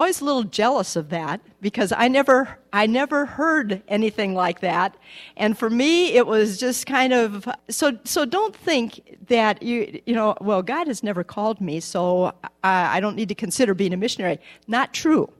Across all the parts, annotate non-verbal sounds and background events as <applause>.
always a little jealous of that because I never I never heard anything like that. And for me it was just kind of so so don't think that you you know well God has never called me so I, I don't need to consider being a missionary. Not true.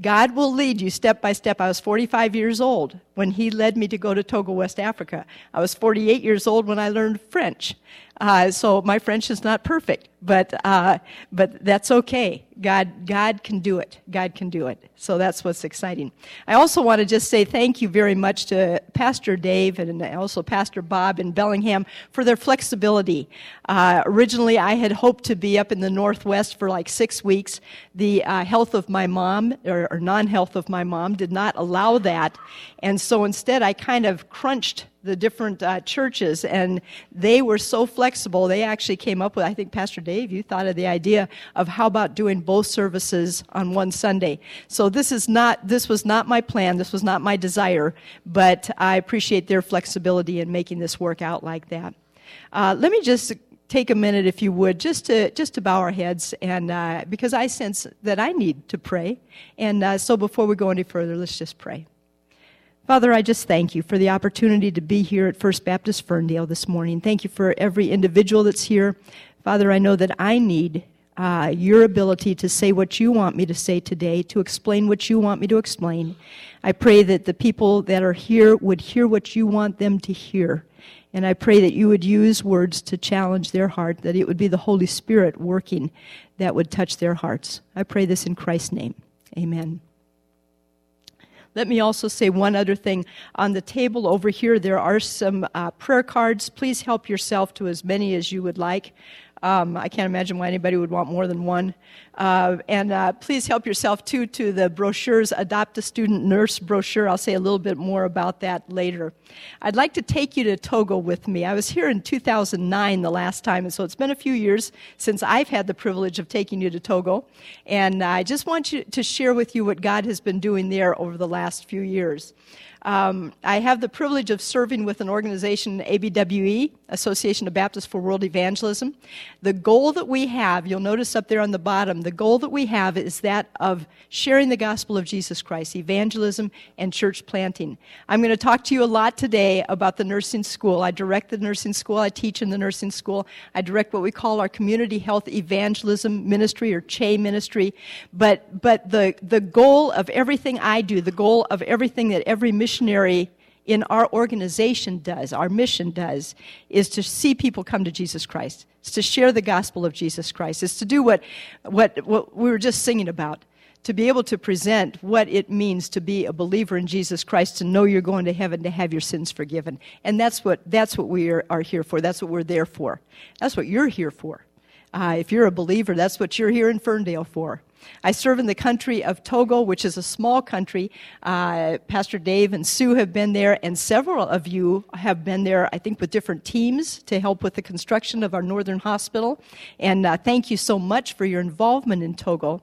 God will lead you step by step. I was 45 years old when He led me to go to Togo, West Africa. I was 48 years old when I learned French. Uh, so my French is not perfect, but uh, but that's okay. God God can do it. God can do it. So that's what's exciting. I also want to just say thank you very much to Pastor Dave and also Pastor Bob in Bellingham for their flexibility. Uh, originally, I had hoped to be up in the Northwest for like six weeks. The uh, health of my mom or, or non-health of my mom did not allow that, and so instead, I kind of crunched the different uh, churches, and they were so flexible. They actually came up with, I think, Pastor Dave, you thought of the idea of how about doing both services on one Sunday. So this is not, this was not my plan. This was not my desire, but I appreciate their flexibility in making this work out like that. Uh, let me just take a minute, if you would, just to just to bow our heads, and uh, because I sense that I need to pray. And uh, so, before we go any further, let's just pray. Father, I just thank you for the opportunity to be here at First Baptist Ferndale this morning. Thank you for every individual that's here. Father, I know that I need uh, your ability to say what you want me to say today, to explain what you want me to explain. I pray that the people that are here would hear what you want them to hear. And I pray that you would use words to challenge their heart, that it would be the Holy Spirit working that would touch their hearts. I pray this in Christ's name. Amen. Let me also say one other thing. On the table over here, there are some uh, prayer cards. Please help yourself to as many as you would like. Um, I can't imagine why anybody would want more than one. Uh, and uh, please help yourself too to the brochures, Adopt a Student Nurse brochure. I'll say a little bit more about that later. I'd like to take you to Togo with me. I was here in 2009 the last time, and so it's been a few years since I've had the privilege of taking you to Togo. And I just want you to share with you what God has been doing there over the last few years. Um, I have the privilege of serving with an organization, ABWE, Association of Baptists for World Evangelism. The goal that we have, you'll notice up there on the bottom, the goal that we have is that of sharing the gospel of Jesus Christ, evangelism and church planting. I'm going to talk to you a lot today about the nursing school. I direct the nursing school, I teach in the nursing school, I direct what we call our community health evangelism ministry or CHE ministry. But, but the, the goal of everything I do, the goal of everything that every mission missionary in our organization does, our mission does, is to see people come to Jesus Christ. It's to share the gospel of Jesus Christ. It's to do what, what, what we were just singing about. To be able to present what it means to be a believer in Jesus Christ, to know you're going to heaven, to have your sins forgiven. And that's what, that's what we are, are here for. That's what we're there for. That's what you're here for. Uh, if you're a believer, that's what you're here in Ferndale for. I serve in the country of Togo, which is a small country. Uh, Pastor Dave and Sue have been there, and several of you have been there, I think, with different teams to help with the construction of our northern hospital. And uh, thank you so much for your involvement in Togo.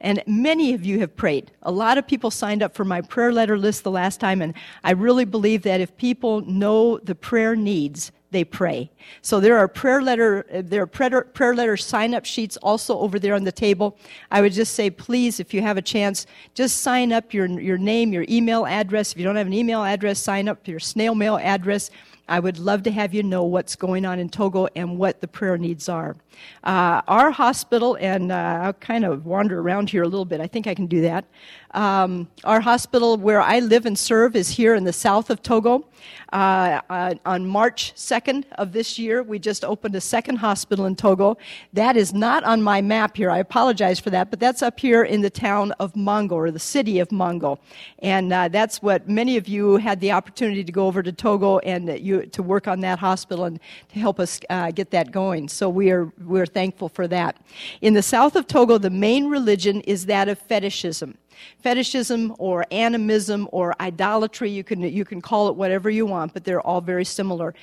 And many of you have prayed. A lot of people signed up for my prayer letter list the last time, and I really believe that if people know the prayer needs, they pray. So there are prayer letter, there are prayer, letter sign up sheets also over there on the table. I would just say, please, if you have a chance, just sign up your, your name, your email address. If you don't have an email address, sign up your snail mail address. I would love to have you know what's going on in Togo and what the prayer needs are. Uh, our hospital, and uh, I'll kind of wander around here a little bit. I think I can do that. Um, our hospital where I live and serve is here in the south of Togo. Uh, uh on March 2nd of this year, we just opened a second hospital in Togo. That is not on my map here. I apologize for that, but that's up here in the town of Mango or the city of Mango. And uh, that's what many of you had the opportunity to go over to Togo and you, to work on that hospital and to help us uh, get that going. So we are we're thankful for that. In the south of Togo, the main religion is that of fetishism. Fetishism or animism or idolatry, you can, you can call it whatever you want, but they're all very similar.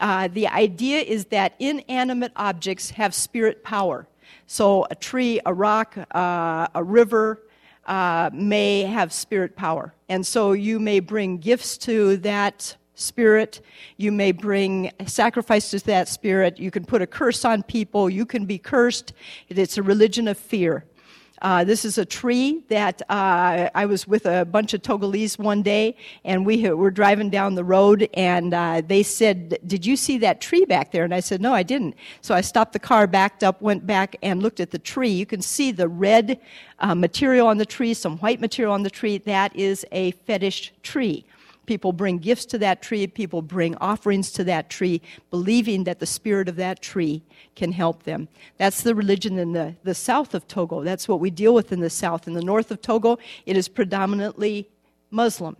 Uh, the idea is that inanimate objects have spirit power. So a tree, a rock, uh, a river, uh, may have spirit power. And so you may bring gifts to that spirit. You may bring sacrifices to that spirit. You can put a curse on people. You can be cursed. It's a religion of fear. Uh, this is a tree that uh, I was with a bunch of Togolese one day, and we were driving down the road, and uh, they said, Did you see that tree back there? And I said, No, I didn't. So I stopped the car, backed up, went back, and looked at the tree. You can see the red uh, material on the tree, some white material on the tree. That is a fetish tree. People bring gifts to that tree, people bring offerings to that tree, believing that the spirit of that tree can help them. That's the religion in the, the south of Togo. That's what we deal with in the south. In the north of Togo, it is predominantly Muslim.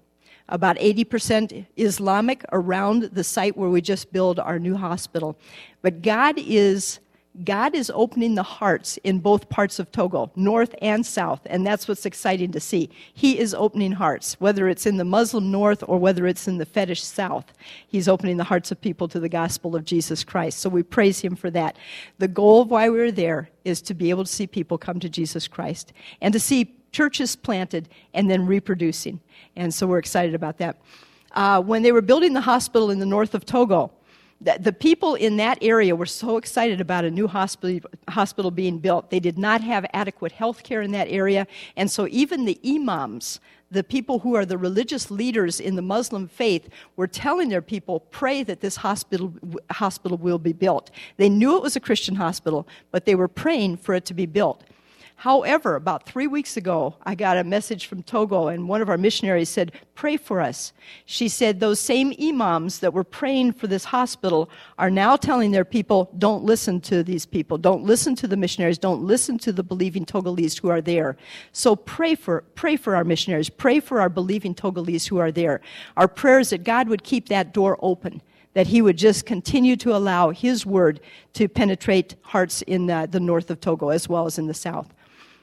About 80% Islamic around the site where we just build our new hospital. But God is God is opening the hearts in both parts of Togo, north and south, and that's what's exciting to see. He is opening hearts, whether it's in the Muslim north or whether it's in the fetish south. He's opening the hearts of people to the gospel of Jesus Christ. So we praise him for that. The goal of why we're there is to be able to see people come to Jesus Christ and to see churches planted and then reproducing. And so we're excited about that. Uh, when they were building the hospital in the north of Togo, the, people in that area were so excited about a new hospital, hospital being built. They did not have adequate health care in that area, and so even the imams, the people who are the religious leaders in the Muslim faith were telling their people, pray that this hospital, hospital will be built. They knew it was a Christian hospital, but they were praying for it to be built. However, about three weeks ago, I got a message from Togo, and one of our missionaries said, Pray for us. She said, Those same imams that were praying for this hospital are now telling their people, Don't listen to these people. Don't listen to the missionaries. Don't listen to the believing Togolese who are there. So pray for, pray for our missionaries. Pray for our believing Togolese who are there. Our prayers that God would keep that door open that he would just continue to allow his word to penetrate hearts in the, the, north of Togo as well as in the south.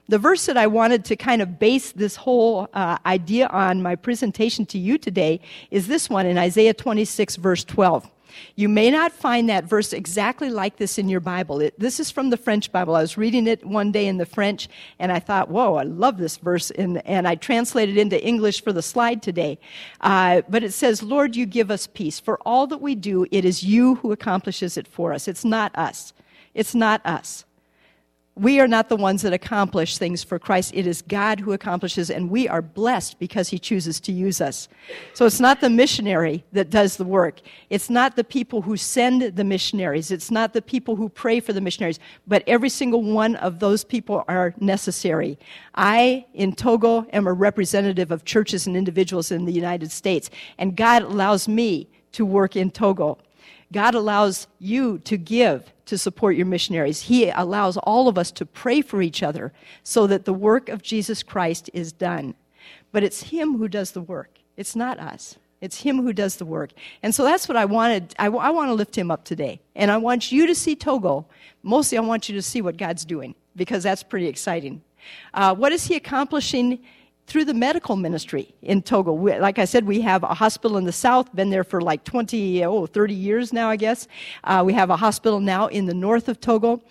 The verse that I wanted to kind of base this whole uh, idea on my presentation to you today is this one in Isaiah 26, verse 12. You may not find that verse exactly like this in your Bible. It, this is from the French Bible. I was reading it one day in the French, and I thought, whoa, I love this verse. And, and I translated it into English for the slide today. Uh, but it says, Lord, you give us peace. For all that we do, it is you who accomplishes it for us. It's not us. It's not us. We are not the ones that accomplish things for Christ. It is God who accomplishes, and we are blessed because He chooses to use us. So it's not the missionary that does the work. It's not the people who send the missionaries. It's not the people who pray for the missionaries. But every single one of those people are necessary. I, in Togo, am a representative of churches and individuals in the United States, and God allows me to work in Togo. God allows you to give to support your missionaries. He allows all of us to pray for each other so that the work of Jesus Christ is done. But it's Him who does the work, it's not us. It's Him who does the work. And so that's what I wanted. I, I want to lift Him up today. And I want you to see Togo. Mostly, I want you to see what God's doing because that's pretty exciting. Uh, what is He accomplishing through the medical ministry in Togo. We, like I said, we have a hospital in the south, been there for like 20, oh, 30 years now, I guess. Uh, we have a hospital now in the north of Togo.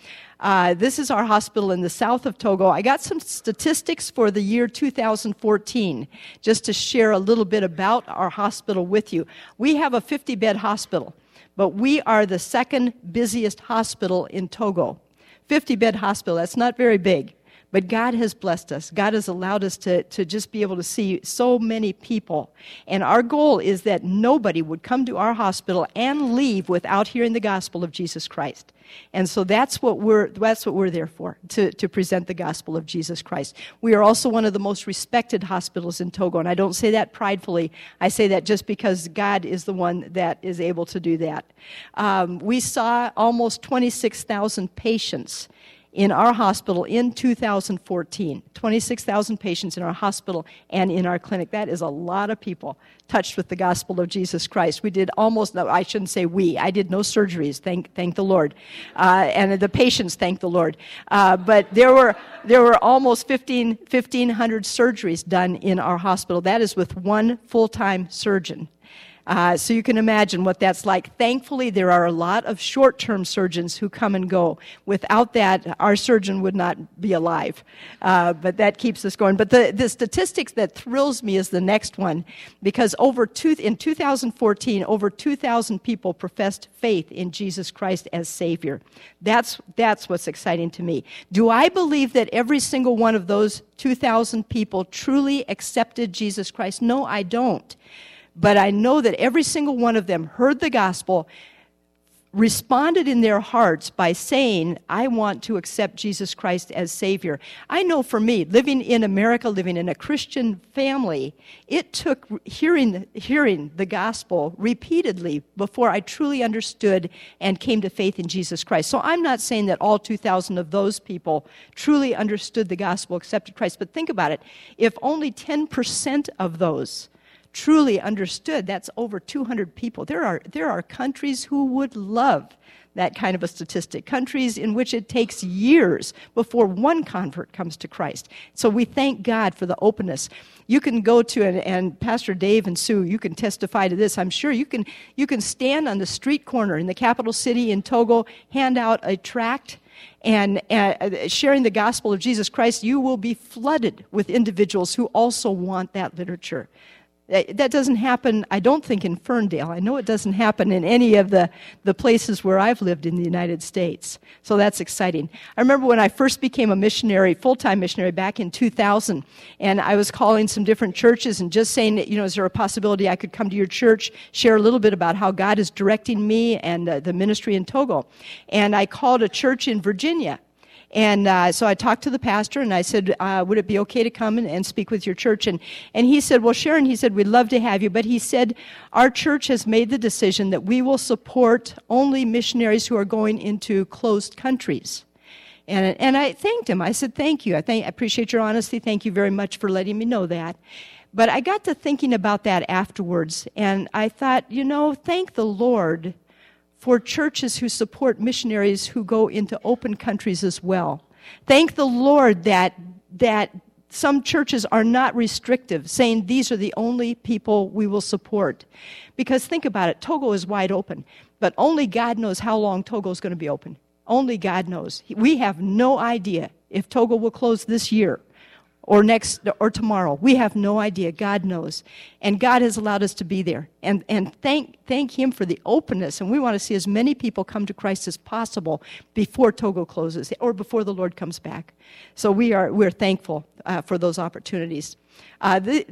Uh, this is our hospital in the south of Togo. I got some statistics for the year 2014, just to share a little bit about our hospital with you. We have a 50 bed hospital, but we are the second busiest hospital in Togo. 50 bed hospital, that's not very big. But God has blessed us. God has allowed us to, to just be able to see so many people. And our goal is that nobody would come to our hospital and leave without hearing the gospel of Jesus Christ. And so that's what we're, that's what we're there for, to, to present the gospel of Jesus Christ. We are also one of the most respected hospitals in Togo. And I don't say that pridefully. I say that just because God is the one that is able to do that. Um, we saw almost 26,000 patients in our hospital in 2014. 26,000 patients in our hospital and in our clinic. That is a lot of people touched with the gospel of Jesus Christ. We did almost, no, I shouldn't say we, I did no surgeries, thank, thank the Lord. Uh, and the patients, thank the Lord. Uh, but there were, there were almost 15, 1,500 surgeries done in our hospital. That is with one full time surgeon. Uh, so you can imagine what that's like. Thankfully, there are a lot of short term surgeons who come and go. Without that, our surgeon would not be alive. Uh, but that keeps us going. But the, the statistics that thrills me is the next one, because over two, in 2014, over 2,000 people professed faith in Jesus Christ as Savior. That's, that's what's exciting to me. Do I believe that every single one of those 2,000 people truly accepted Jesus Christ? No, I don't. But I know that every single one of them heard the gospel, responded in their hearts by saying, I want to accept Jesus Christ as Savior. I know for me, living in America, living in a Christian family, it took hearing, hearing the gospel repeatedly before I truly understood and came to faith in Jesus Christ. So I'm not saying that all 2,000 of those people truly understood the gospel, accepted Christ, but think about it. If only 10% of those truly understood, that's over 200 people. There are, there are countries who would love that kind of a statistic. Countries in which it takes years before one convert comes to Christ. So we thank God for the openness. You can go to and, and, Pastor Dave and Sue, you can testify to this. I'm sure you can you can stand on the street corner in the capital city in Togo, hand out a tract and uh, sharing the gospel of Jesus Christ, you will be flooded with individuals who also want that literature. That doesn't happen, I don't think, in Ferndale. I know it doesn't happen in any of the, the places where I've lived in the United States. So that's exciting. I remember when I first became a missionary, full time missionary, back in 2000, and I was calling some different churches and just saying, you know, is there a possibility I could come to your church, share a little bit about how God is directing me and uh, the ministry in Togo? And I called a church in Virginia. And uh, so I talked to the pastor and I said, uh, Would it be okay to come and, and, speak with your church? And, and he said, Well, Sharon, he said, We'd love to have you. But he said, Our church has made the decision that we will support only missionaries who are going into closed countries. And, and I thanked him. I said, Thank you. I, thank, I appreciate your honesty. Thank you very much for letting me know that. But I got to thinking about that afterwards, and I thought, you know, thank the Lord for churches who support missionaries who go into open countries as well. Thank the Lord that, that some churches are not restrictive, saying these are the only people we will support. Because think about it, Togo is wide open, but only God knows how long Togo is going to be open. Only God knows. We have no idea if Togo will close this year or next or tomorrow. We have no idea. God knows. And God has allowed us to be there. And, and thank, thank Him for the openness. And we want to see as many people come to Christ as possible before Togo closes or before the Lord comes back. So we are, we're thankful uh, for those opportunities. Uh, the,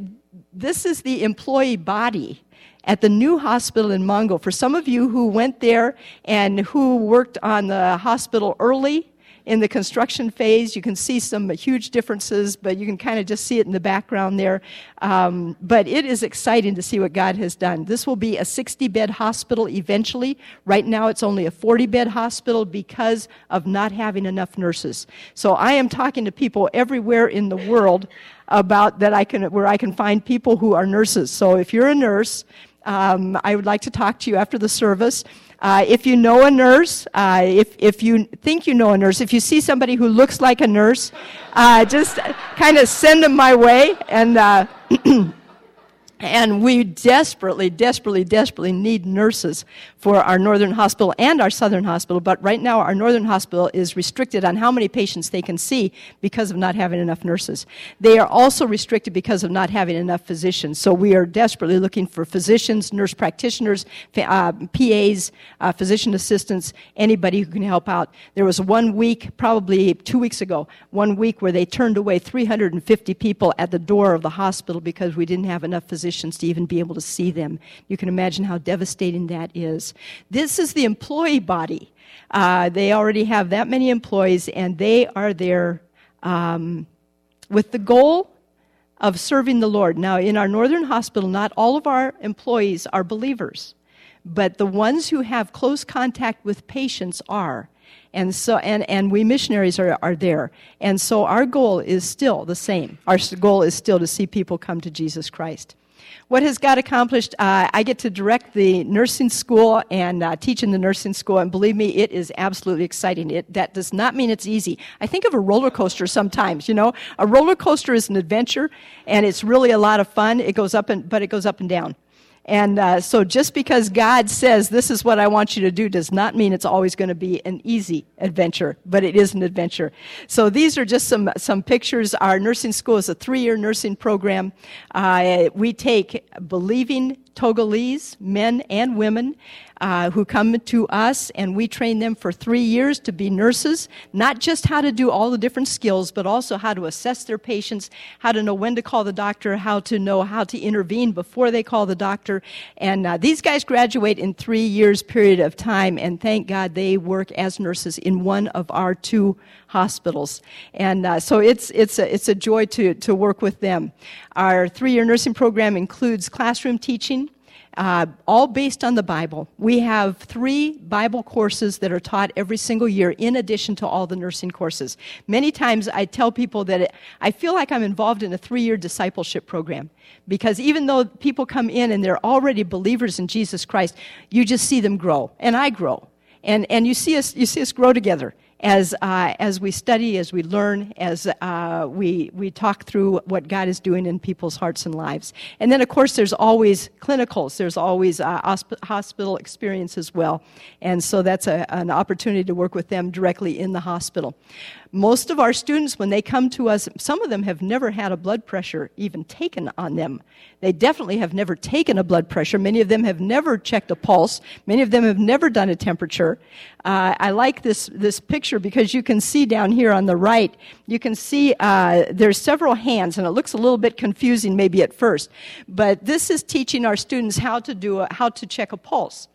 this is the employee body at the new hospital in Mango. For some of you who went there and who worked on the hospital early, in the construction phase. You can see some huge differences, but you can kind of just see it in the background there. Um, but it is exciting to see what God has done. This will be a 60 bed hospital eventually. Right now, it's only a 40 bed hospital because of not having enough nurses. So I am talking to people everywhere in the world about that I can, where I can find people who are nurses. So if you're a nurse, um, I would like to talk to you after the service. Uh, if you know a nurse, uh, if, if you think you know a nurse, if you see somebody who looks like a nurse, uh, just kind of send them my way and uh, <clears throat> And we desperately, desperately, desperately need nurses for our northern hospital and our southern hospital. But right now, our northern hospital is restricted on how many patients they can see because of not having enough nurses. They are also restricted because of not having enough physicians. So we are desperately looking for physicians, nurse practitioners, uh, PAs, uh, physician assistants, anybody who can help out. There was one week, probably two weeks ago, one week where they turned away 350 people at the door of the hospital because we didn't have enough physicians to even be able to see them. You can imagine how devastating that is. This is the employee body. Uh, they already have that many employees, and they are there um, with the goal of serving the Lord. Now, in our northern hospital, not all of our employees are believers, but the ones who have close contact with patients are. And so, and, and we missionaries are, are there. And so our goal is still the same. Our goal is still to see people come to Jesus Christ. What has God accomplished? Uh, I get to direct the nursing school and uh, teach in the nursing school, and believe me, it is absolutely exciting. It, that does not mean it's easy. I think of a roller coaster sometimes, you know. A roller coaster is an adventure, and it's really a lot of fun. It goes up and, but it goes up and down. And uh, so, just because God says this is what I want you to do does not mean it's always going to be an easy adventure, but it is an adventure. So, these are just some, some pictures. Our nursing school is a three year nursing program. Uh, we take believing Togolese, men and women, uh, who come to us, and we train them for three years to be nurses, not just how to do all the different skills, but also how to assess their patients, how to know when to call the doctor, how to know how to intervene before they call the doctor. And uh, these guys graduate in three years period of time, and thank God they work as nurses in one of our two hospitals. And uh, so it's, it's, a, it's a joy to, to work with them. Our three year nursing program includes classroom teaching. Uh, all based on the Bible. We have three Bible courses that are taught every single year in addition to all the nursing courses. Many times I tell people that it, I feel like I'm involved in a three year discipleship program because even though people come in and they're already believers in Jesus Christ, you just see them grow, and I grow. And, and you, see us, you see us grow together as, uh, as we study, as we learn, as uh, we, we talk through what God is doing in people's hearts and lives. And then, of course, there's always clinicals, there's always uh, hosp- hospital experience as well. And so that's a, an opportunity to work with them directly in the hospital. Most of our students, when they come to us, some of them have never had a blood pressure even taken on them. They definitely have never taken a blood pressure. Many of them have never checked a pulse. Many of them have never done a temperature. Uh, I like this, this picture because you can see down here on the right, you can see uh, there's several hands, and it looks a little bit confusing maybe at first. But this is teaching our students how to do a, how to check a pulse.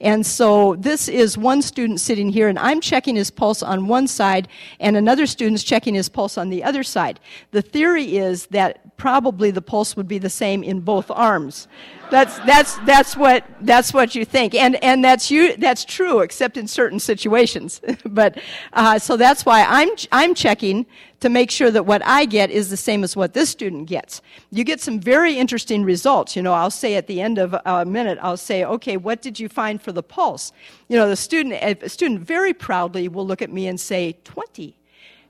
And so this is one student sitting here, and I'm checking his pulse on one side, and another student's checking his pulse on the other side. The theory is that probably the pulse would be the same in both arms. That's, that's, that's, what, that's what you think. And, and that's, you, that's true, except in certain situations. <laughs> but, uh, so that's why I'm, I'm checking to make sure that what I get is the same as what this student gets. You get some very interesting results. You know, I'll say at the end of a minute, I'll say, okay, what did you find for the pulse? You know, the student, a student very proudly will look at me and say, 20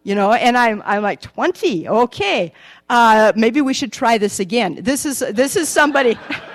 you know and i'm, I'm like 20 okay uh, maybe we should try this again this is this is somebody <laughs>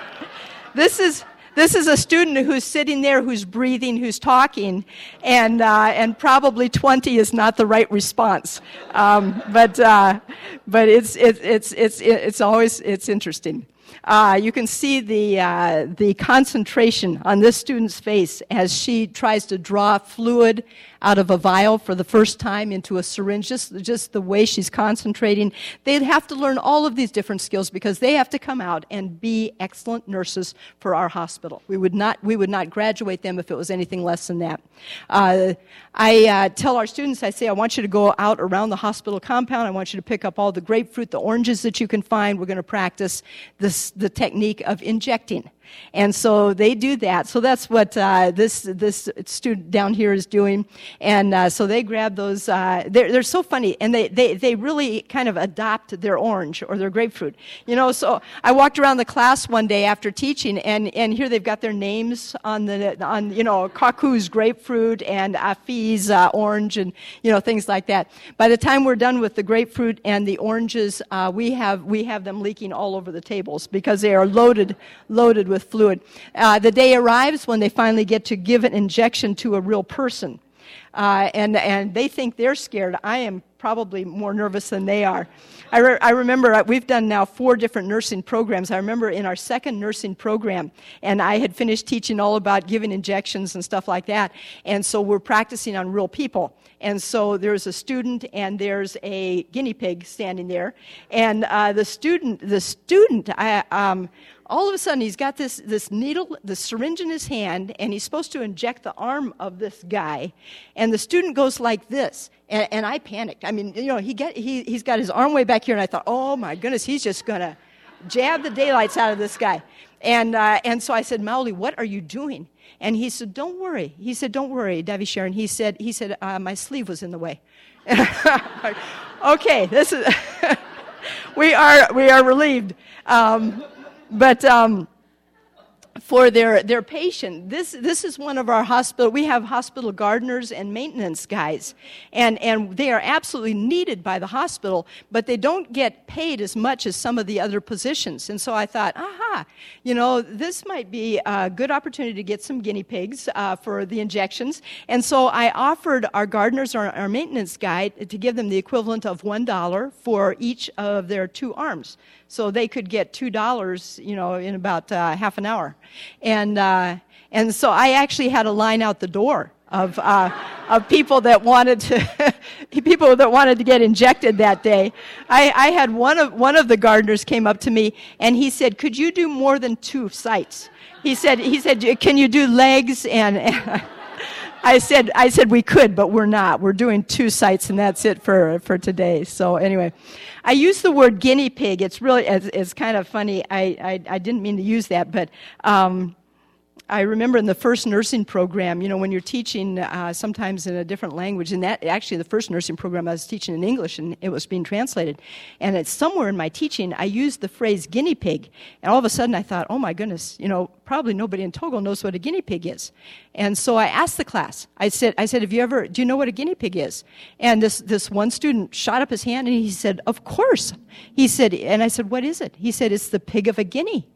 This is, this is a student who's sitting there, who's breathing, who's talking, and, uh, and probably 20 is not the right response. Um, but, uh, but it's, it, it's, it's, it's always, it's interesting. Uh, you can see the, uh, the concentration on this student's face as she tries to draw fluid out of a vial for the first time into a syringe, just, just the way she's concentrating. They'd have to learn all of these different skills because they have to come out and be excellent nurses for our hospital. We would not, we would not graduate them if it was anything less than that. Uh, I uh, tell our students, I say, I want you to go out around the hospital compound. I want you to pick up all the grapefruit, the oranges that you can find. We're going to practice this, the technique of injecting. And so they do that. So that's what uh, this this student down here is doing. And uh, so they grab those. Uh, they're, they're so funny, and they, they they really kind of adopt their orange or their grapefruit. You know. So I walked around the class one day after teaching, and and here they've got their names on the on you know Kaku's grapefruit and Afi's uh, orange and you know things like that. By the time we're done with the grapefruit and the oranges, uh, we have we have them leaking all over the tables because they are loaded loaded with with fluid. Uh, the day arrives when they finally get to give an injection to a real person. Uh, and, and they think they're scared. I am probably more nervous than they are. I, re- I remember uh, we've done now four different nursing programs. I remember in our second nursing program, and I had finished teaching all about giving injections and stuff like that. And so we're practicing on real people. And so there's a student and there's a guinea pig standing there. And uh, the student, the student, I, um, all of a sudden he's got this, this needle, the syringe in his hand, and he's supposed to inject the arm of this guy. And the student goes like this. And, and I panicked. I mean, you know, he get, he, he's got his arm way back here, and I thought, oh my goodness, he's just going to jab the daylights out of this guy. And, uh, and so I said, Mauli, what are you doing? And he said, don't worry. He said, don't worry, Davy Sharon. He said, he said uh, my sleeve was in the way. <laughs> okay, this is, <laughs> we, are, we are relieved. Um, but um, for their, their patient. This, this is one of our hospital, we have hospital gardeners and maintenance guys, and, and they are absolutely needed by the hospital, but they don't get paid as much as some of the other positions. And so I thought, aha, you know, this might be a good opportunity to get some guinea pigs uh, for the injections. And so I offered our gardeners our, our maintenance guy, to give them the equivalent of $1 for each of their two arms. So they could get $2, you know, in about uh, half an hour. And, uh, and so I actually had a line out the door of, uh, of people that wanted to <laughs> people that wanted to get injected that day. I, I had one of one of the gardeners came up to me and he said, "Could you do more than two sites?" He said, "He said, can you do legs?" And, <laughs> and I said, "I said we could, but we're not. We're doing two sites, and that's it for for today." So anyway. I use the word guinea pig. It's really, it's, it's kind of funny. I, I, I, didn't mean to use that, but um, I remember in the first nursing program, you know, when you're teaching uh, sometimes in a different language, and that actually the first nursing program I was teaching in English and it was being translated. And it's somewhere in my teaching, I used the phrase guinea pig. And all of a sudden I thought, oh my goodness, you know, probably nobody in Togo knows what a guinea pig is. And so I asked the class, I said, I said, have you ever, do you know what a guinea pig is? And this, this one student shot up his hand and he said, of course. He said, and I said, what is it? He said, it's the pig of a guinea.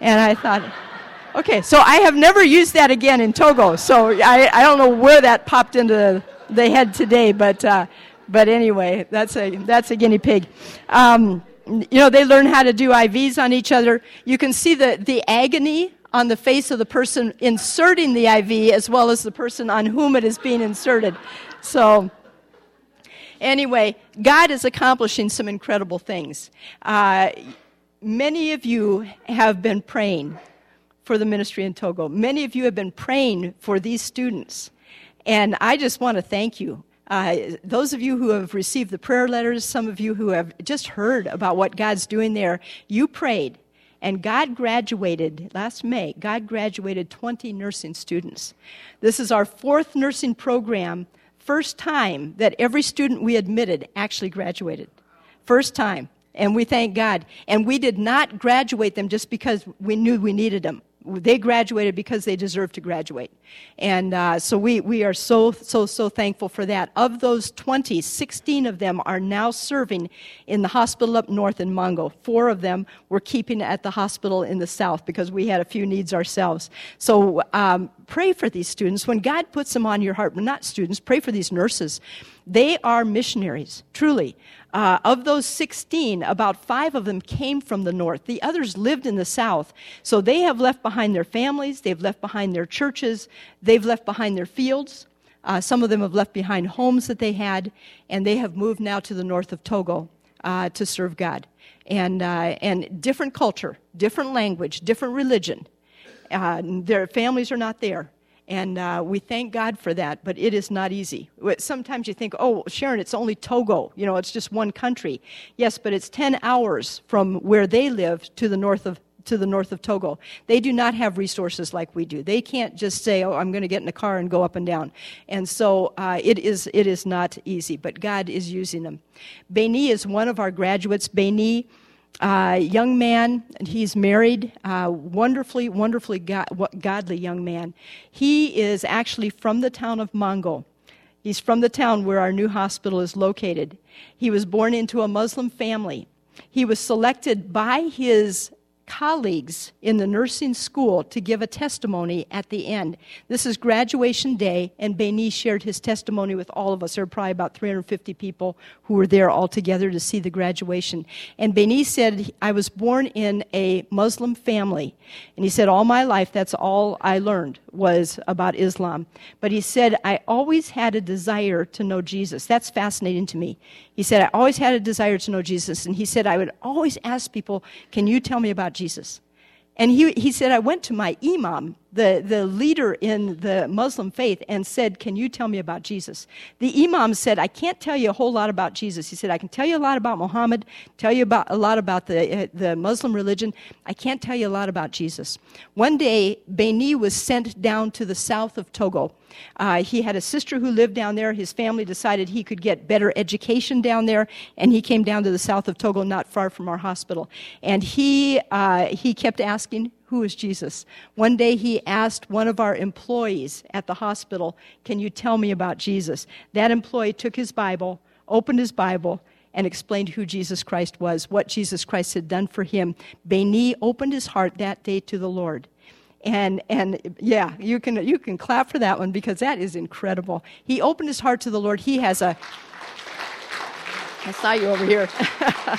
And I thought, Okay, so I have never used that again in Togo. So I, I don't know where that popped into the head today, but, uh, but anyway, that's a, that's a guinea pig. Um, you know, they learn how to do IVs on each other. You can see the, the agony on the face of the person inserting the IV as well as the person on whom it is being inserted. So, anyway, God is accomplishing some incredible things. Uh, many of you have been praying for the ministry in Togo. Many of you have been praying for these students, and I just want to thank you. Uh, those of you who have received the prayer letters, some of you who have just heard about what God's doing there, you prayed. And God graduated last May, God graduated 20 nursing students. This is our fourth nursing program, first time that every student we admitted actually graduated. First time. And we thank God. And we did not graduate them just because we knew we needed them they graduated because they deserve to graduate. And uh, so we, we are so, so, so thankful for that. Of those 20, 16 of them are now serving in the hospital up north in Mango. Four of them we're keeping at the hospital in the south because we had a few needs ourselves. So um, pray for these students. When God puts them on your heart, not students, pray for these nurses. They are missionaries, truly. Uh, of those 16, about five of them came from the north. The others lived in the south. So they have left behind their families, they've left behind their churches, they've left behind their fields. Uh, some of them have left behind homes that they had, and they have moved now to the north of Togo uh, to serve God. And, uh, and different culture, different language, different religion. Uh, their families are not there. And uh, we thank God for that, but it is not easy. Sometimes you think, oh, Sharon, it's only Togo. You know, it's just one country. Yes, but it's 10 hours from where they live to the north of to the north of Togo. They do not have resources like we do. They can't just say, "Oh, I'm going to get in a car and go up and down." And so uh, it is it is not easy, but God is using them. Beni is one of our graduates. Beni uh, young man, he's married, uh, wonderfully, wonderfully godly young man. He is actually from the town of Mango. He's from the town where our new hospital is located. He was born into a Muslim family. He was selected by his colleagues in the nursing school to give a testimony at the end. This is graduation day, and Beni shared his testimony with all of us. There were probably about 350 people who were there all together to see the graduation. And Beni said, I was born in a Muslim family. And he said, All my life, that's all I learned was about Islam. But he said, I always had a desire to know Jesus. That's fascinating to me. He said, I always had a desire to know Jesus. And he said, I would always ask people, Can you tell me about Jesus? And he, he said, I went to my imam, the, the leader in the Muslim faith, and said, Can you tell me about Jesus? The imam said, I can't tell you a whole lot about Jesus. He said, I can tell you a lot about Muhammad, tell you about, a lot about the, uh, the Muslim religion. I can't tell you a lot about Jesus. One day, Beni was sent down to the south of Togo uh, he had a sister who lived down there. His family decided he could get better education down there, and he came down to the south of Togo, not far from our hospital. And he, uh, he kept asking, Who is Jesus? One day he asked one of our employees at the hospital, Can you tell me about Jesus? That employee took his Bible, opened his Bible, and explained who Jesus Christ was, what Jesus Christ had done for him. Beni opened his heart that day to the Lord. And, and yeah, you can, you can clap for that one because that is incredible. He opened his heart to the Lord. He has a. I saw you over here. <laughs>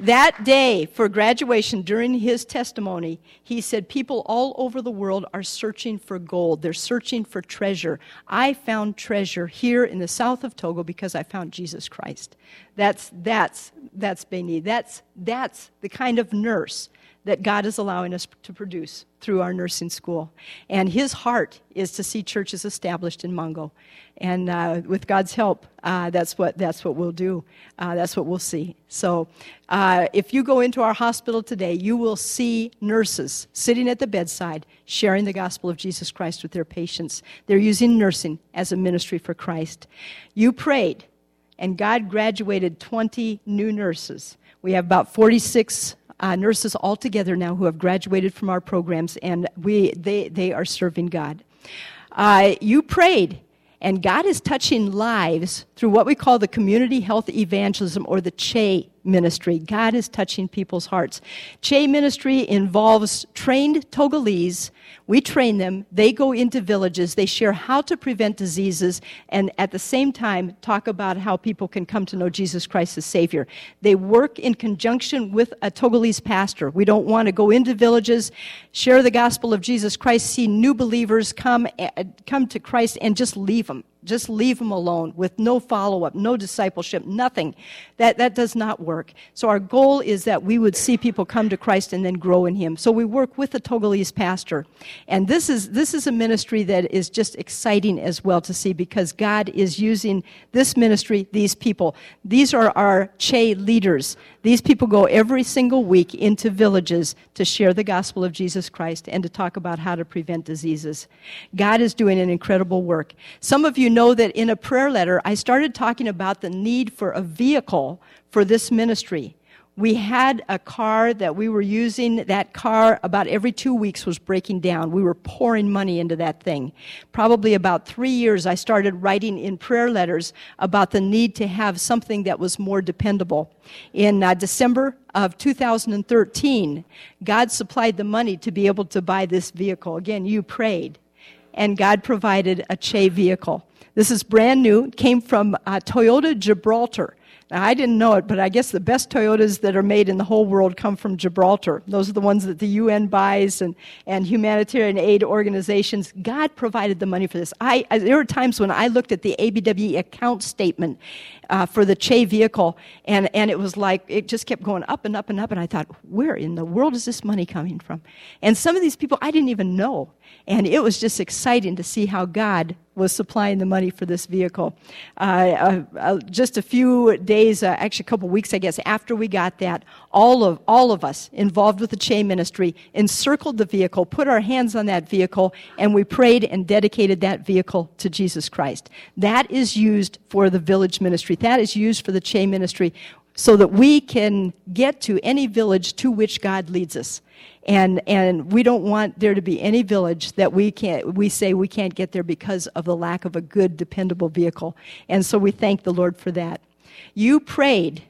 That day for graduation, during his testimony, he said, People all over the world are searching for gold. They're searching for treasure. I found treasure here in the south of Togo because I found Jesus Christ. That's, that's, that's Beni. That's, that's the kind of nurse that God is allowing us to produce through our nursing school. And his heart is to see churches established in Mango. And uh, with God's help, uh, that's, what, that's what we'll do. Uh, that's what we'll see. So uh, if you go into our hospital today, you will see nurses sitting at the bedside sharing the gospel of Jesus Christ with their patients. They're using nursing as a ministry for Christ. You prayed, and God graduated 20 new nurses. We have about 46 uh, nurses altogether now who have graduated from our programs, and we, they, they are serving God. Uh, you prayed, and God is touching lives through what we call the community health evangelism or the CHE ministry. God is touching people's hearts. CHE ministry involves trained Togolese. We train them. They go into villages. They share how to prevent diseases and at the same time talk about how people can come to know Jesus Christ as Savior. They work in conjunction with a Togolese pastor. We don't want to go into villages, share the gospel of Jesus Christ, see new believers come, eh, come to Christ and just leave them just leave them alone with no follow up, no discipleship, nothing. That, that does not work. So, our goal is that we would see people come to Christ and then grow in Him. So, we work with a Togolese pastor. And this is, this is a ministry that is just exciting as well to see because God is using this ministry, these people. These are our CHE leaders. These people go every single week into villages to share the gospel of Jesus Christ and to talk about how to prevent diseases. God is doing an incredible work. Some of you know that in a prayer letter, I started talking about the need for a vehicle for this ministry we had a car that we were using. That car, about every two weeks, was breaking down. We were pouring money into that thing. Probably about three years, I started writing in prayer letters about the need to have something that was more dependable. In uh, December of 2013, God supplied the money to be able to buy this vehicle. Again, you prayed, and God provided a CHE vehicle. This is brand new. It came from uh, Toyota Gibraltar. Now, I didn't know it, but I guess the best Toyotas that are made in the whole world come from Gibraltar. Those are the ones that the UN buys and, and humanitarian aid organizations. God provided the money for this. I, there were times when I looked at the ABWE account statement uh, for the CHE vehicle, and, and it was like, it just kept going up and up and up, and I thought, where in the world is this money coming from? And some of these people I didn't even know. And it was just exciting to see how God was supplying the money for this vehicle. Uh, uh, uh just a few days, uh, actually a couple weeks, I guess, after we got that, all of, all of us involved with the CHE ministry encircled the vehicle, put our hands on that vehicle, and we prayed and dedicated that vehicle to Jesus Christ. That is used for the village ministry. That is used for the CHE ministry so that we can get to any village to which God leads us. And, and we don't want there to be any village that we can't, we say we can't get there because of the lack of a good, dependable vehicle. And so we thank the Lord for that. You prayed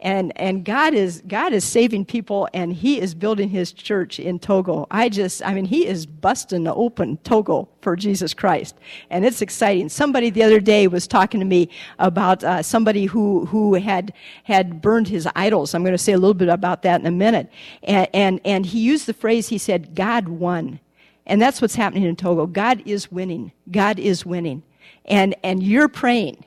and and God is God is saving people and he is building his church in Togo. I just I mean he is busting open Togo for Jesus Christ and it's exciting. Somebody the other day was talking to me about uh, somebody who who had had burned his idols. I'm going to say a little bit about that in a minute. And and and he used the phrase he said God won. And that's what's happening in Togo. God is winning. God is winning. And and you're praying.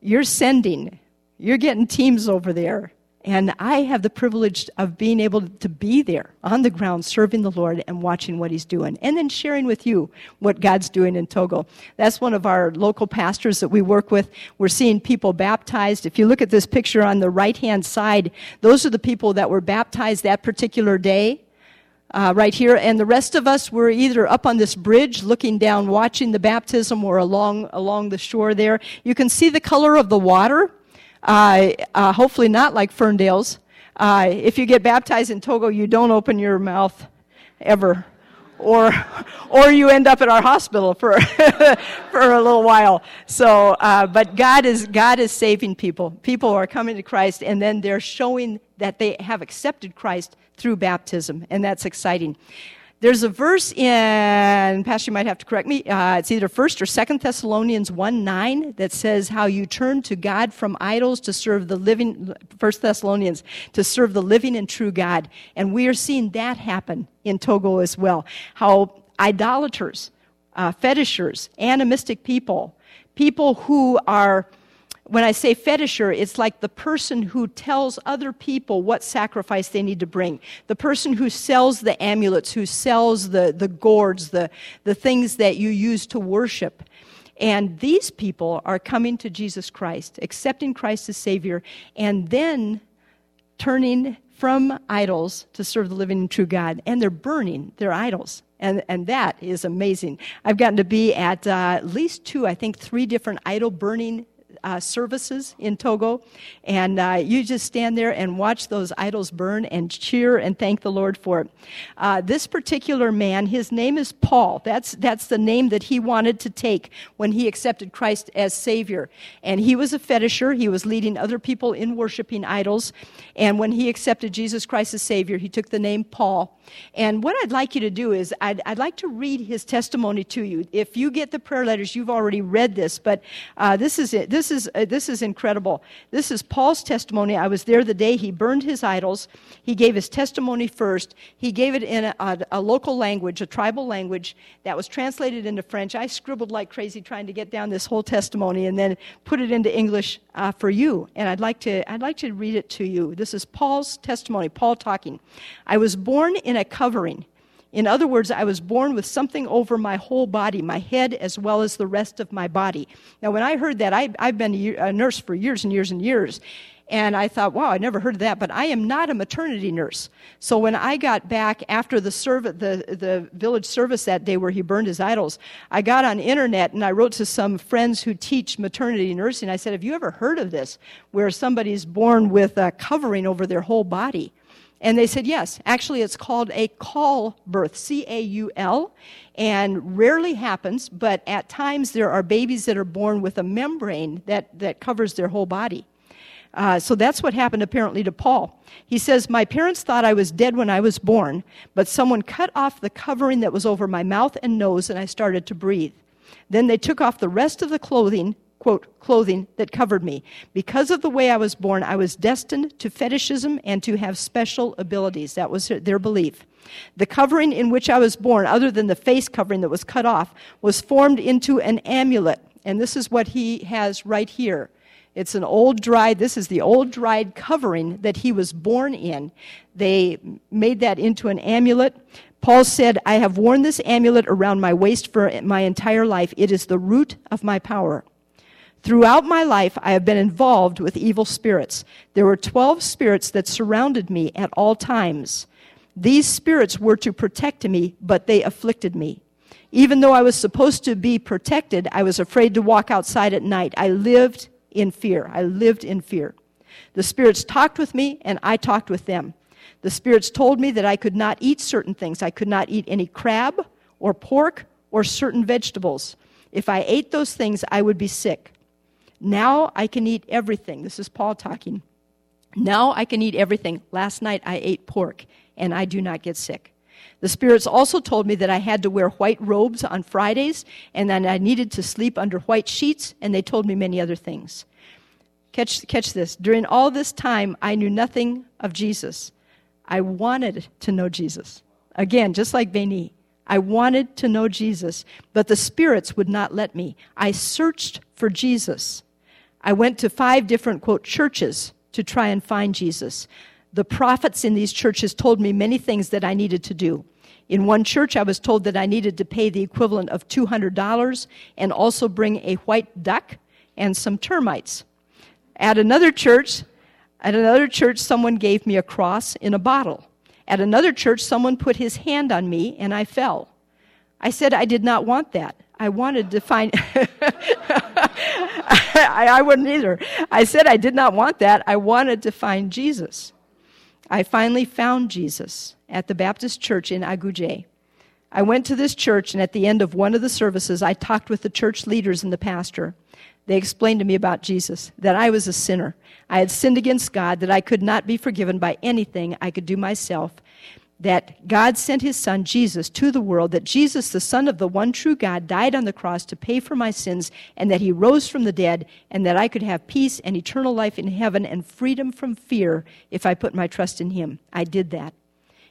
You're sending you're getting teams over there. And I have the privilege of being able to be there on the ground, serving the Lord and watching what He's doing, and then sharing with you what God's doing in Togo. That's one of our local pastors that we work with. We're seeing people baptized. If you look at this picture on the right hand side, those are the people that were baptized that particular day. Uh, right here, and the rest of us were either up on this bridge looking down, watching the baptism, or along along the shore there. You can see the color of the water uh, uh, hopefully not like Ferndale's. Uh, if you get baptized in Togo, you don't open your mouth ever or <laughs> or you end up at our hospital for <laughs> for a little while. So, uh, but God is God is saving people. People are coming to Christ, and then they're showing that they have accepted Christ through baptism, and that's exciting. There's a verse in, Pastor, you might have to correct me, uh, it's either 1st or 2nd Thessalonians 1 9 that says how you turn to God from idols to serve the living, 1st Thessalonians, to serve the living and true God. And we are seeing that happen in Togo as well. How idolaters, uh, fetishers, animistic people, people who are when I say fetisher, it's like the person who tells other people what sacrifice they need to bring. The person who sells the amulets, who sells the, the gourds, the, the things that you use to worship. And these people are coming to Jesus Christ, accepting Christ as Savior, and then turning from idols to serve the living and true God. And they're burning their idols. And, and that is amazing. I've gotten to be at uh, at least two, I think three different idol burning uh, services in Togo, and uh, you just stand there and watch those idols burn and cheer and thank the Lord for it. Uh, this particular man, his name is Paul. That's that's the name that he wanted to take when he accepted Christ as Savior. And he was a fetisher. He was leading other people in worshiping idols. And when he accepted Jesus Christ as Savior, he took the name Paul. And what I'd like you to do is I'd, I'd like to read his testimony to you. If you get the prayer letters, you've already read this, but uh, this is it. This this is, uh, this is incredible. This is Paul's testimony. I was there the day he burned his idols. He gave his testimony first. He gave it in a, a, a local language, a tribal language that was translated into French. I scribbled like crazy trying to get down this whole testimony and then put it into English uh, for you. And I'd like, to, I'd like to read it to you. This is Paul's testimony, Paul talking. I was born in a covering. In other words, I was born with something over my whole body, my head as well as the rest of my body. Now, when I heard that, I, have been a nurse for years and years and years. And I thought, wow, I never heard of that, but I am not a maternity nurse. So when I got back after the, service, the, the village service that day where he burned his idols, I got on internet and I wrote to some friends who teach maternity nursing. I said, have you ever heard of this, where somebody's born with a covering over their whole body? And they said, yes, actually, it's called a caul birth, C A U L, and rarely happens, but at times there are babies that are born with a membrane that, that covers their whole body. Uh, so that's what happened apparently to Paul. He says, My parents thought I was dead when I was born, but someone cut off the covering that was over my mouth and nose, and I started to breathe. Then they took off the rest of the clothing quote, clothing that covered me. Because of the way I was born, I was destined to fetishism and to have special abilities. That was their belief. The covering in which I was born, other than the face covering that was cut off, was formed into an amulet. And this is what he has right here. It's an old dried, this is the old dried covering that he was born in. They made that into an amulet. Paul said, I have worn this amulet around my waist for my entire life. It is the root of my power. Throughout my life, I have been involved with evil spirits. There were 12 spirits that surrounded me at all times. These spirits were to protect me, but they afflicted me. Even though I was supposed to be protected, I was afraid to walk outside at night. I lived in fear. I lived in fear. The spirits talked with me, and I talked with them. The spirits told me that I could not eat certain things. I could not eat any crab or pork or certain vegetables. If I ate those things, I would be sick. Now I can eat everything. This is Paul talking. Now I can eat everything. Last night I ate pork, and I do not get sick. The spirits also told me that I had to wear white robes on Fridays, and that I needed to sleep under white sheets, and they told me many other things. Catch, catch this. During all this time, I knew nothing of Jesus. I wanted to know Jesus. Again, just like Beni. I wanted to know Jesus, but the spirits would not let me. I searched for Jesus. I went to five different, quote, churches to try and find Jesus. The prophets in these churches told me many things that I needed to do. In one church, I was told that I needed to pay the equivalent of $200 and also bring a white duck and some termites. At another church, at another church, someone gave me a cross in a bottle. At another church, someone put his hand on me and I fell. I said I did not want that. I wanted to find. <laughs> I, I wouldn't either. I said I did not want that. I wanted to find Jesus. I finally found Jesus at the Baptist church in Aguje. I went to this church, and at the end of one of the services, I talked with the church leaders and the pastor. They explained to me about Jesus, that I was a sinner. I had sinned against God, that I could not be forgiven by anything I could do myself, that God sent his son Jesus to the world, that Jesus, the Son of the one true God, died on the cross to pay for my sins, and that he rose from the dead, and that I could have peace and eternal life in heaven and freedom from fear if I put my trust in him. I did that.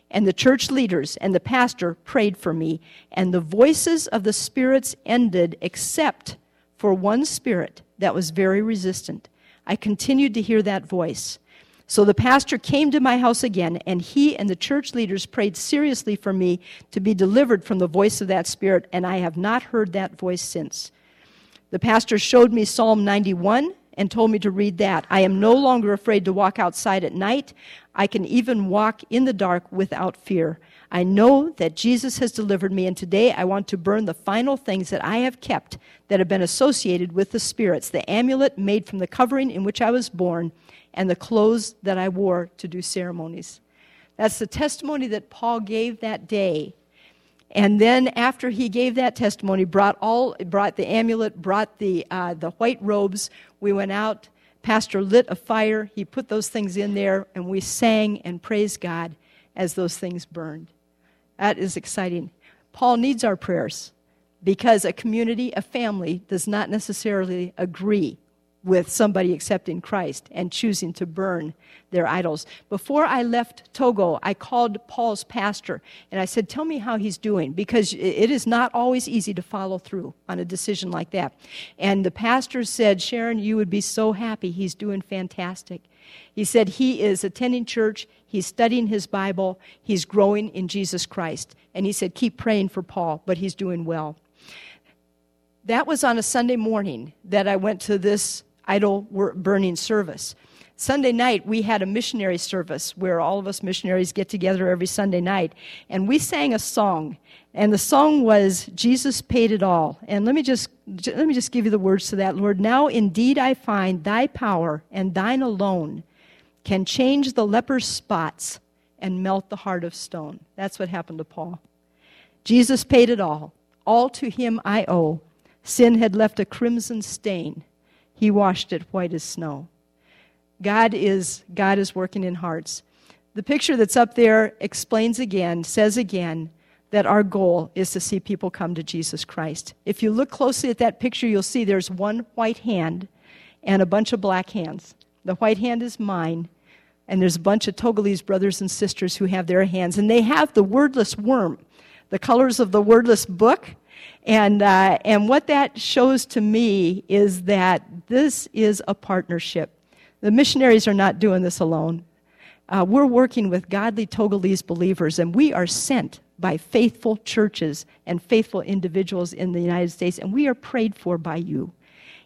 And the church leaders and the pastor prayed for me, and the voices of the spirits ended except for one spirit that was very resistant. I continued to hear that voice. So the pastor came to my house again, and he and the church leaders prayed seriously for me to be delivered from the voice of that spirit, and I have not heard that voice since. The pastor showed me Psalm 91 and told me to read that. I am no longer afraid to walk outside at night. I can even walk in the dark without fear. I know that Jesus has delivered me, and today I want to burn the final things that I have kept that have been associated with the spirits the amulet made from the covering in which I was born, and the clothes that I wore to do ceremonies. That's the testimony that Paul gave that day. And then after he gave that testimony, brought all brought the amulet, brought the uh, the white robes. We went out. Pastor lit a fire. He put those things in there, and we sang and praised God as those things burned. That is exciting. Paul needs our prayers because a community, a family, does not necessarily agree with somebody accepting Christ and choosing to burn their idols. Before I left Togo, I called Paul's pastor and I said, Tell me how he's doing, because it is not always easy to follow through on a decision like that. And the pastor said, Sharon, you would be so happy. He's doing fantastic. He said he is attending church, he's studying his Bible, he's growing in Jesus Christ. And he said, Keep praying for Paul, but he's doing well. That was on a Sunday morning that I went to this idol burning service. Sunday night, we had a missionary service where all of us missionaries get together every Sunday night, and we sang a song. And the song was Jesus paid it all. And let me just let me just give you the words to that, Lord. Now indeed I find thy power and thine alone can change the leper's spots and melt the heart of stone. That's what happened to Paul. Jesus paid it all. All to him I owe. Sin had left a crimson stain. He washed it white as snow. God is, God is working in hearts. The picture that's up there explains again, says again, that our goal is to see people come to Jesus Christ. If you look closely at that picture, you'll see there's one white hand and a bunch of black hands. The white hand is mine, and there's a bunch of Togolese brothers and sisters who have their hands, and they have the wordless worm, the colors of the wordless book, and, uh, and what that shows to me is that this is a partnership. The missionaries are not doing this alone. Uh, we're working with godly Togolese believers, and we are sent by faithful churches and faithful individuals in the United States, and we are prayed for by you.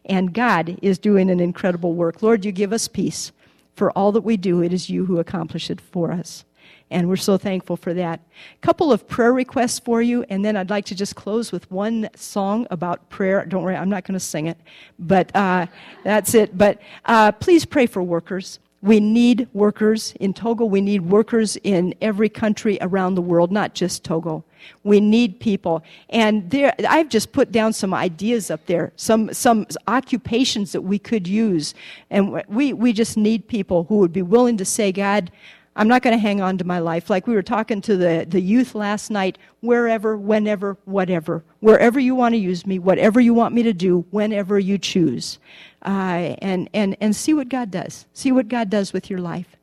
And God is doing an incredible work. Lord, you give us peace. For all that we do, it is you who accomplish it for us and we're so thankful for that. A couple of prayer requests for you, and then I'd like to just close with one song about prayer. Don't worry, I'm not going to sing it, but uh, that's it. But uh, please pray for workers. We need workers in Togo. We need workers in every country around the world, not just Togo. We need people. And there, I've just put down some ideas up there, some, some occupations that we could use. And we, we just need people who would be willing to say, God, I'm not going to hang on to my life. Like we were talking to the, the youth last night, wherever, whenever, whatever. Wherever you want to use me, whatever you want me to do, whenever you choose. Uh, and, and, and see what God does. See what God does with your life.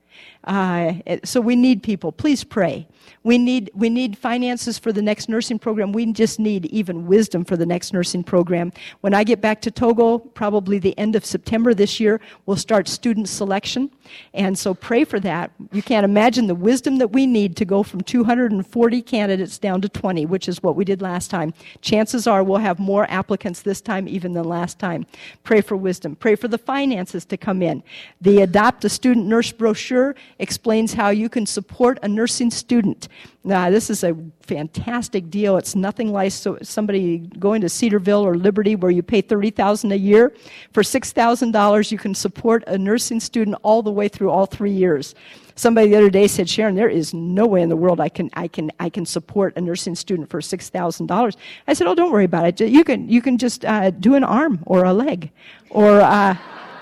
Uh, so we need people. Please pray. We need, we need finances for the next nursing program. We just need even wisdom for the next nursing program. When I get back to Togo, probably the end of September this year, we'll start student selection. And so pray for that. You can't imagine the wisdom that we need to go from 240 candidates down to 20, which is what we did last time. Chances are we'll have more applicants this time even than last time. Pray for wisdom. Pray for the finances to come in. The Adopt a Student Nurse brochure explains how you can support a nursing student. Now, this is a fantastic deal. It's nothing like so, somebody going to Cedarville or Liberty where you pay 30,000 a year. For $6,000, you can support a nursing student all the way through all three years. Somebody the other day said, Sharon, there is no way in the world I can, I can, I can support a nursing student for $6,000. I said, oh, don't worry about it. You can, you can just uh, do an arm or a leg or, uh,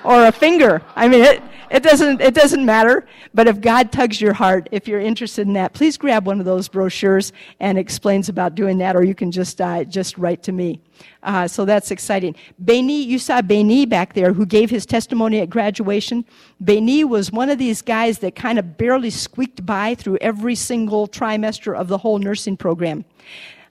or a finger. I mean, it, it doesn't, it doesn't matter. But if God tugs your heart, if you're interested in that, please grab one of those brochures and explains about doing that, or you can just, uh, just write to me. Uh, so that's exciting. Beni, you saw Beni back there who gave his testimony at graduation. Beni was one of these guys that kind of barely squeaked by through every single trimester of the whole nursing program.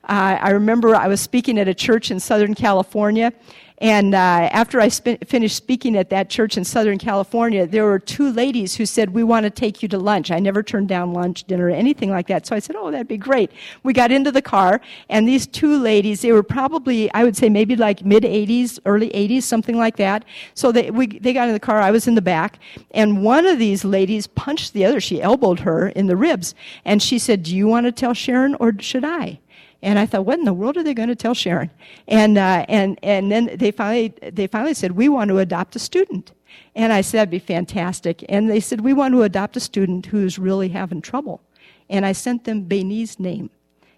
Uh, I remember I was speaking at a church in Southern California, and uh, after I finished speaking at that church in Southern California, there were two ladies who said, We want to take you to lunch. I never turned down lunch, dinner, anything like that. So I said, Oh, that'd be great. We got into the car, and these two ladies, they were probably, I would say, maybe like mid 80s, early 80s, something like that. So they, we, they got in the car, I was in the back, and one of these ladies punched the other. She elbowed her in the ribs, and she said, Do you want to tell Sharon, or should I? And I thought, what in the world are they going to tell Sharon? And, uh, and, and then they finally, they finally said, we want to adopt a student. And I said, that'd be fantastic. And they said, we want to adopt a student who's really having trouble. And I sent them Beni's name.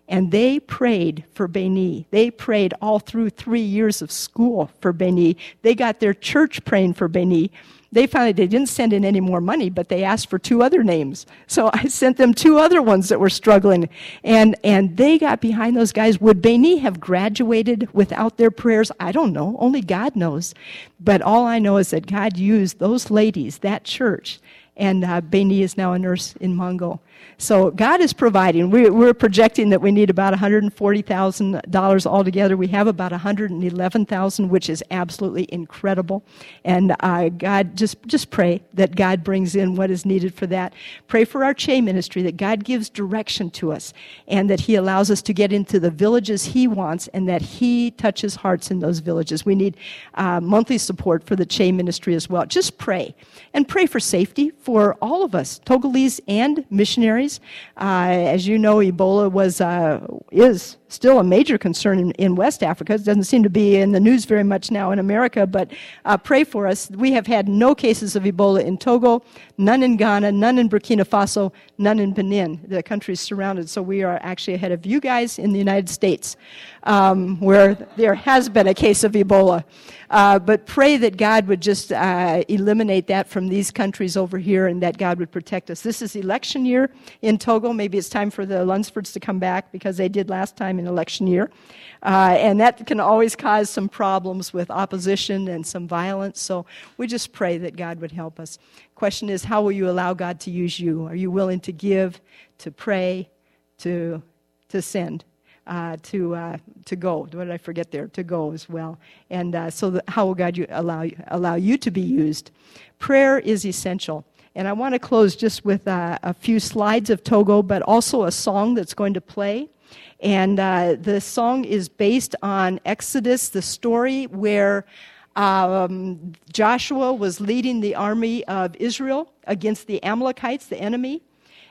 And they prayed for Beni. They prayed all through three years of school for Beni. They got their church praying for Beni they finally they didn't send in any more money, but they asked for two other names. So I sent them two other ones that were struggling, and and they got behind those guys. Would Beni have graduated without their prayers? I don't know. Only God knows. But all I know is that God used those ladies, that church, and uh, is now a nurse in Mango. So God is providing. We, are projecting that we need about $140,000 altogether. We have about 111,000, which is absolutely incredible. And uh, God, just just pray that God brings in what is needed for that. Pray for our Che ministry that God gives direction to us, and that He allows us to get into the villages He wants, and that He touches hearts in those villages. We need uh, monthly support for the Che ministry as well. Just pray and pray for safety for all of us, Togolese and missionaries. Uh, as you know, Ebola was uh, is still a major concern in, in, West Africa. It doesn't seem to be in the news very much now in America, but uh, pray for us. We have had no cases of Ebola in Togo, none in Ghana, none in Burkina Faso, none in Benin. The country is surrounded, so we are actually ahead of you guys in the United States, um, where there has been a case of Ebola. Uh, but pray that God would just uh, eliminate that from these countries over here and that God would protect us. This is election year in Togo. Maybe it's time for the Lunsfords to come back because they did last time in election year. Uh, and that can always cause some problems with opposition and some violence. So we just pray that God would help us. Question is, how will you allow God to use you? Are you willing to give, to pray, to, to send? uh, to, uh, to go. What did I forget there? To go as well. And uh, so, how will God you allow, allow you to be used? Prayer is essential. And I want to close just with uh, a few slides of Togo, but also a song that's going to play. And uh, the song is based on Exodus, the story where um, Joshua was leading the army of Israel against the Amalekites, the enemy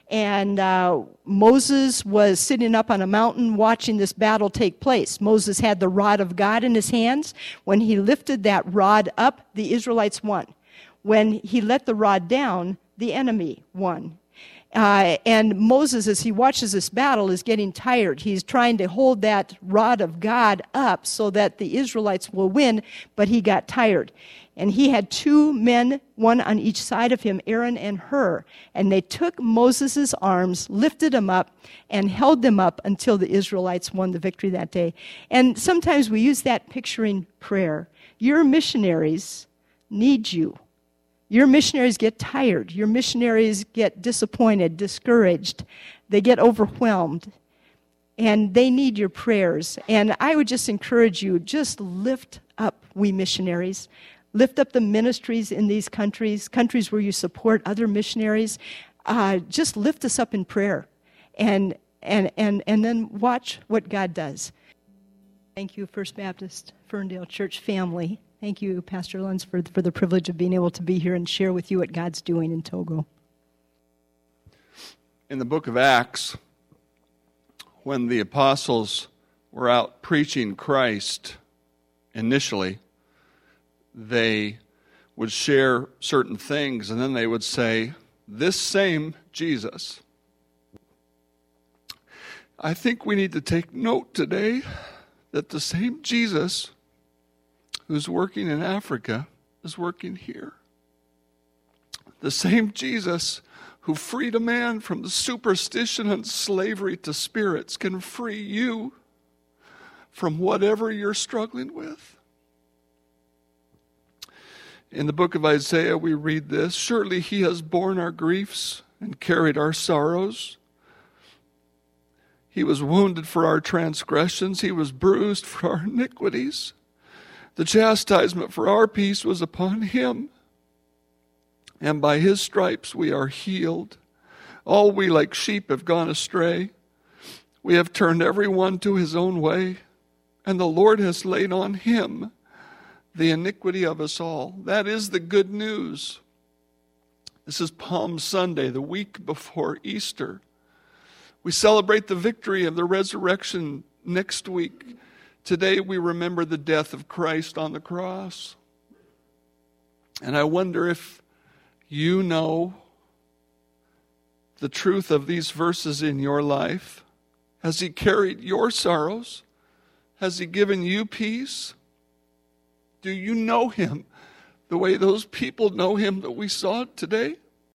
and uh, Moses was sitting up on a mountain watching this battle take place. Moses had the rod of God in his hands. When he lifted that rod up, the Israelites won. When he let the rod down, the enemy won. Uh, and Moses, as he watches this battle, is getting tired. He's trying to hold that rod of God up so that the Israelites will win, but he got tired. And he had two men, one on each side of him, Aaron and Hur. And they took Moses' arms, lifted him up, and held them up until the Israelites won the victory that day. And sometimes we use that picturing prayer. Your missionaries need you. Your missionaries get tired. Your missionaries get disappointed, discouraged. They get overwhelmed. And they need your prayers. And I would just encourage you just lift up, we missionaries. Lift up the ministries in these countries, countries where you support other missionaries. Uh, just lift us up in prayer and, and, and, and then watch what God does. Thank you, First Baptist Ferndale Church family. Thank you, Pastor Luns, for, for the privilege of being able to be here and share with you what God's doing in Togo. in the book of Acts, when the apostles were out preaching Christ initially, they would share certain things and then they would say, This same Jesus. I think we need to take note today that the same Jesus who's working in Africa is working here. The same Jesus who freed a man from the superstition and slavery to spirits can free you from whatever you're struggling with. In the book of Isaiah, we read this Surely he has borne our griefs and carried our sorrows. He was wounded for our transgressions, he was bruised for our iniquities. The chastisement for our peace was upon him, and by his stripes we are healed. All we like sheep have gone astray. We have turned every one to his own way, and the Lord has laid on him the iniquity of us all. That is the good news. This is Palm Sunday, the week before Easter. We celebrate the victory of the resurrection next week. Today we remember the death of Christ on the cross. And I wonder if you know the truth of these verses in your life. Has He carried your sorrows? Has He given you peace? Do you know Him the way those people know Him that we saw today?